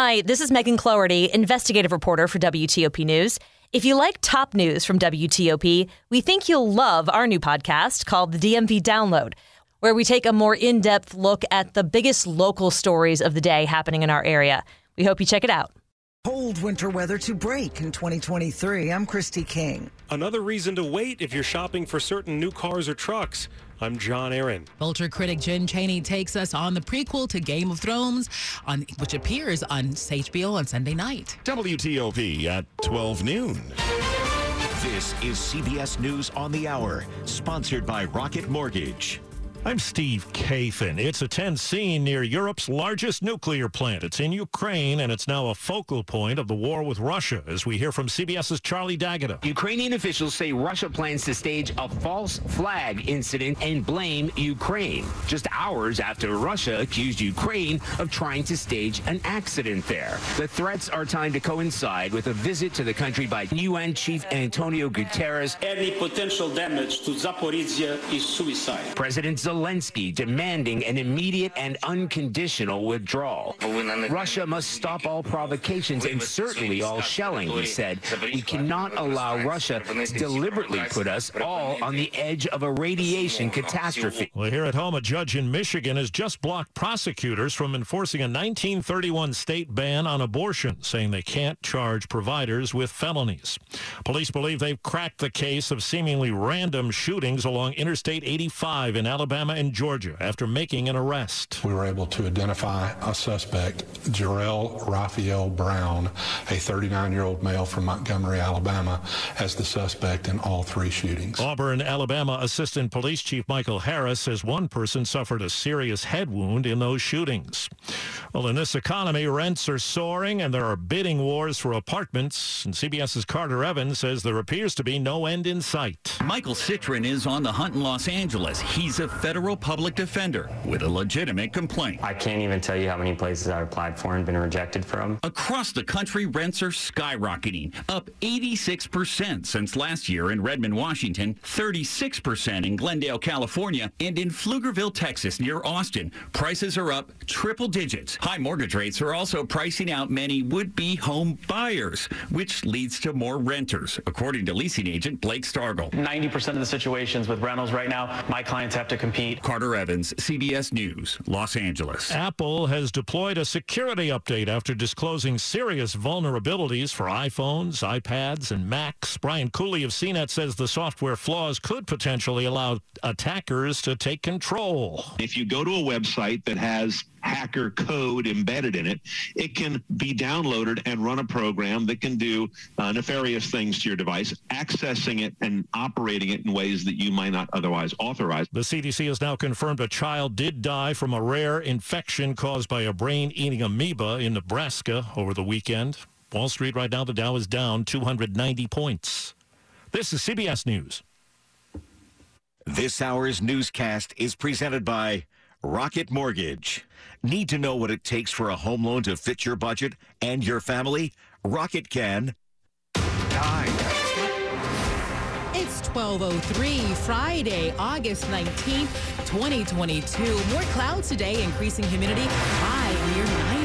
Hi, this is Megan Cloherty, investigative reporter for WTOP News. If you like top news from WTOP, we think you'll love our new podcast called the DMV Download, where we take a more in depth look at the biggest local stories of the day happening in our area. We hope you check it out. Cold winter weather to break in 2023. I'm Christy King. Another reason to wait if you're shopping for certain new cars or trucks. I'm John Aaron. Vulture critic Jen Chaney takes us on the prequel to Game of Thrones, on which appears on HBO on Sunday night. WTOP at 12 noon. This is CBS News on the Hour, sponsored by Rocket Mortgage. I'm Steve Kathan. It's a tense scene near Europe's largest nuclear plant. It's in Ukraine, and it's now a focal point of the war with Russia, as we hear from CBS's Charlie D'Agata. Ukrainian officials say Russia plans to stage a false flag incident and blame Ukraine, just hours after Russia accused Ukraine of trying to stage an accident there. The threats are timed to coincide with a visit to the country by UN Chief Antonio Guterres. Any potential damage to Zaporizhia is suicide. President Zelensky demanding an immediate and unconditional withdrawal. Russia must stop all provocations and certainly all shelling, he said. We cannot allow Russia to deliberately put us all on the edge of a radiation catastrophe. Well, here at home, a judge in Michigan has just blocked prosecutors from enforcing a 1931 state ban on abortion, saying they can't charge providers with felonies. Police believe they've cracked the case of seemingly random shootings along Interstate 85 in Alabama and Georgia after making an arrest. We were able to identify a suspect, Jarrell Raphael Brown, a 39-year-old male from Montgomery, Alabama, as the suspect in all three shootings. Auburn, Alabama Assistant Police Chief Michael Harris says one person suffered a serious head wound in those shootings. Well, in this economy, rents are soaring and there are bidding wars for apartments. And CBS's Carter Evans says there appears to be no end in sight. Michael Citron is on the hunt in Los Angeles. He's a federal public defender with a legitimate complaint. I can't even tell you how many places I applied for and been rejected from. Across the country, rents are skyrocketing, up 86% since last year in Redmond, Washington, 36% in Glendale, California, and in Pflugerville, Texas, near Austin. Prices are up triple digits. High mortgage rates are also pricing out many would-be home buyers, which leads to more renters, according to leasing agent Blake Stargell. 90% of the situations with rentals right now, my clients have to compete. Carter Evans, CBS News, Los Angeles. Apple has deployed a security update after disclosing serious vulnerabilities for iPhones, iPads, and Macs. Brian Cooley of CNET says the software flaws could potentially allow attackers to take control. If you go to a website that has hacker code embedded in it, it can be downloaded and run a program that can do uh, nefarious things to your device, accessing it and operating it in ways that you might not otherwise authorize. The CDC has now confirmed a child did die from a rare infection caused by a brain-eating amoeba in Nebraska over the weekend. Wall Street right now, the Dow is down 290 points. This is CBS News. This hour's newscast is presented by Rocket Mortgage. Need to know what it takes for a home loan to fit your budget and your family? Rocket can. It's 1203, Friday, August 19th, 2022. More clouds today, increasing humidity, high near 90.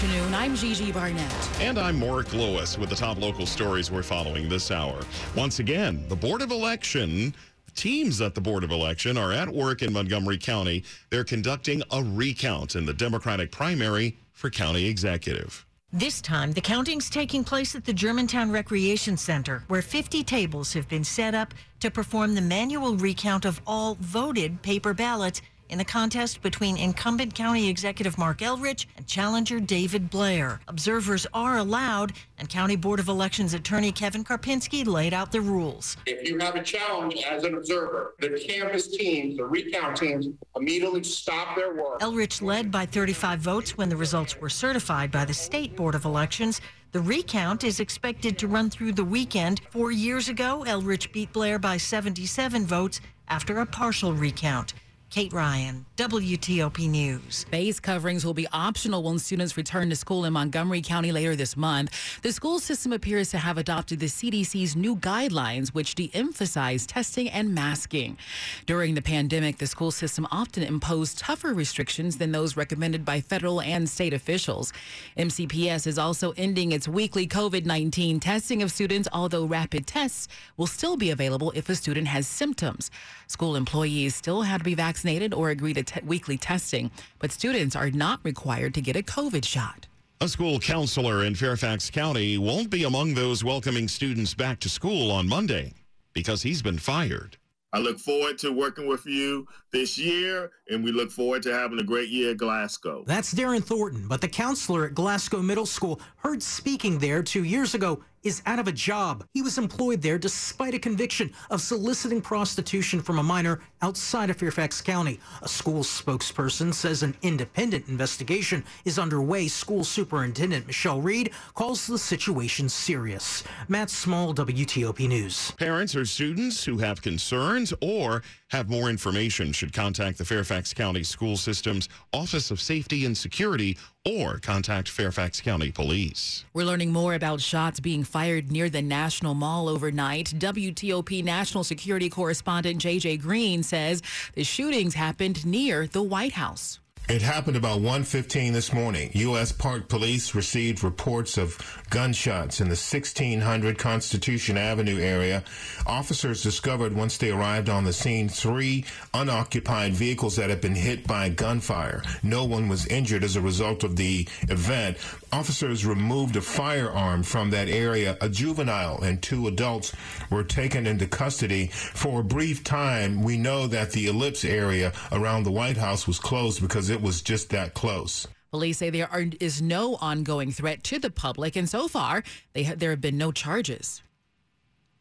Afternoon. I'm Gigi Barnett. And I'm Mark Lewis with the top local stories we're following this hour. Once again, the Board of Election teams at the Board of Election are at work in Montgomery County. They're conducting a recount in the Democratic primary for county executive. This time, the counting's taking place at the Germantown Recreation Center, where 50 tables have been set up to perform the manual recount of all voted paper ballots in the contest between incumbent county executive Mark Elrich and challenger David Blair. Observers are allowed, and County Board of Elections attorney Kevin Karpinski laid out the rules. If you have a challenge as an observer, the canvas teams, the recount teams, immediately stop their work. Elrich led by 35 votes when the results were certified by the State Board of Elections. The recount is expected to run through the weekend. Four years ago, Elrich beat Blair by 77 votes after a partial recount. Kate Ryan, WTOP News. Face coverings will be optional when students return to school in Montgomery County later this month. The school system appears to have adopted the CDC's new guidelines, which de emphasize testing and masking. During the pandemic, the school system often imposed tougher restrictions than those recommended by federal and state officials. MCPS is also ending its weekly COVID 19 testing of students, although rapid tests will still be available if a student has symptoms. School employees still have to be vaccinated or agree to te- weekly testing, but students are not required to get a COVID shot. A school counselor in Fairfax County won't be among those welcoming students back to school on Monday because he's been fired. I look forward to working with you this year, and we look forward to having a great year at Glasgow. That's Darren Thornton, but the counselor at Glasgow Middle School heard speaking there two years ago is out of a job. He was employed there despite a conviction of soliciting prostitution from a minor outside of Fairfax County. A school spokesperson says an independent investigation is underway. School Superintendent Michelle Reid calls the situation serious. Matt Small, WTOP News. Parents or students who have concerns or have more information should contact the Fairfax County School System's Office of Safety and Security or contact Fairfax County Police. We're learning more about shots being fired near the National Mall overnight. WTOP National Security Correspondent JJ Green says the shootings happened near the White House. It happened about 1:15 this morning. U.S. Park Police received reports of gunshots in the 1600 Constitution Avenue area. Officers discovered once they arrived on the scene three unoccupied vehicles that had been hit by gunfire. No one was injured as a result of the event. Officers removed a firearm from that area. A juvenile and two adults were taken into custody for a brief time. We know that the ellipse area around the White House was closed because it was just that close. Police say there are, is no ongoing threat to the public, and so far, they there have been no charges.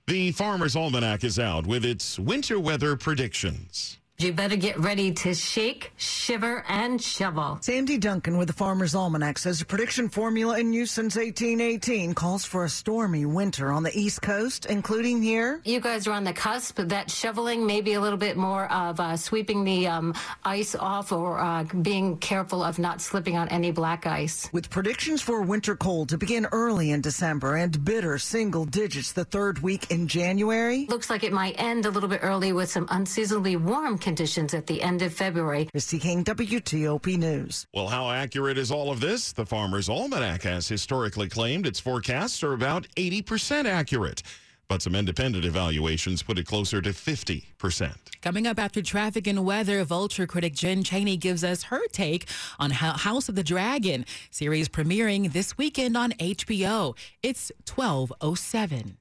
The Farmer's Almanac is out with its winter weather predictions. You better get ready to shake, shiver, and shovel. Sandi Duncan with the Farmer's Almanac says a prediction formula in use since 1818 calls for a stormy winter on the East Coast, including here. You guys are on the cusp. That shoveling, maybe a little bit more of uh, sweeping the um, ice off or uh, being careful of not slipping on any black ice. With predictions for winter cold to begin early in December and bitter single digits the third week in January. Looks like it might end a little bit early with some unseasonably warm conditions at the end of February. Christy King, WTOP News. Well, how accurate is all of this? The Farmer's Almanac has historically claimed its forecasts are about 80% accurate. But some independent evaluations put it closer to 50%. Coming up after traffic and weather, Vulture critic Jen Chaney gives us her take on House of the Dragon series premiering this weekend on HBO. It's 1207.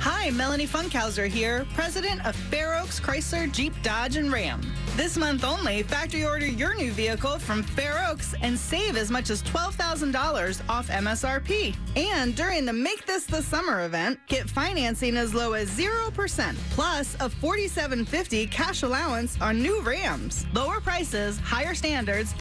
Hi, Melanie Funkhauser here, president of Fair Oaks Chrysler Jeep Dodge and Ram. This month only, factory order your new vehicle from Fair Oaks and save as much as $12,000 off MSRP. And during the Make This the Summer event, get financing as low as 0% plus a $47.50 cash allowance on new Rams. Lower prices, higher standards,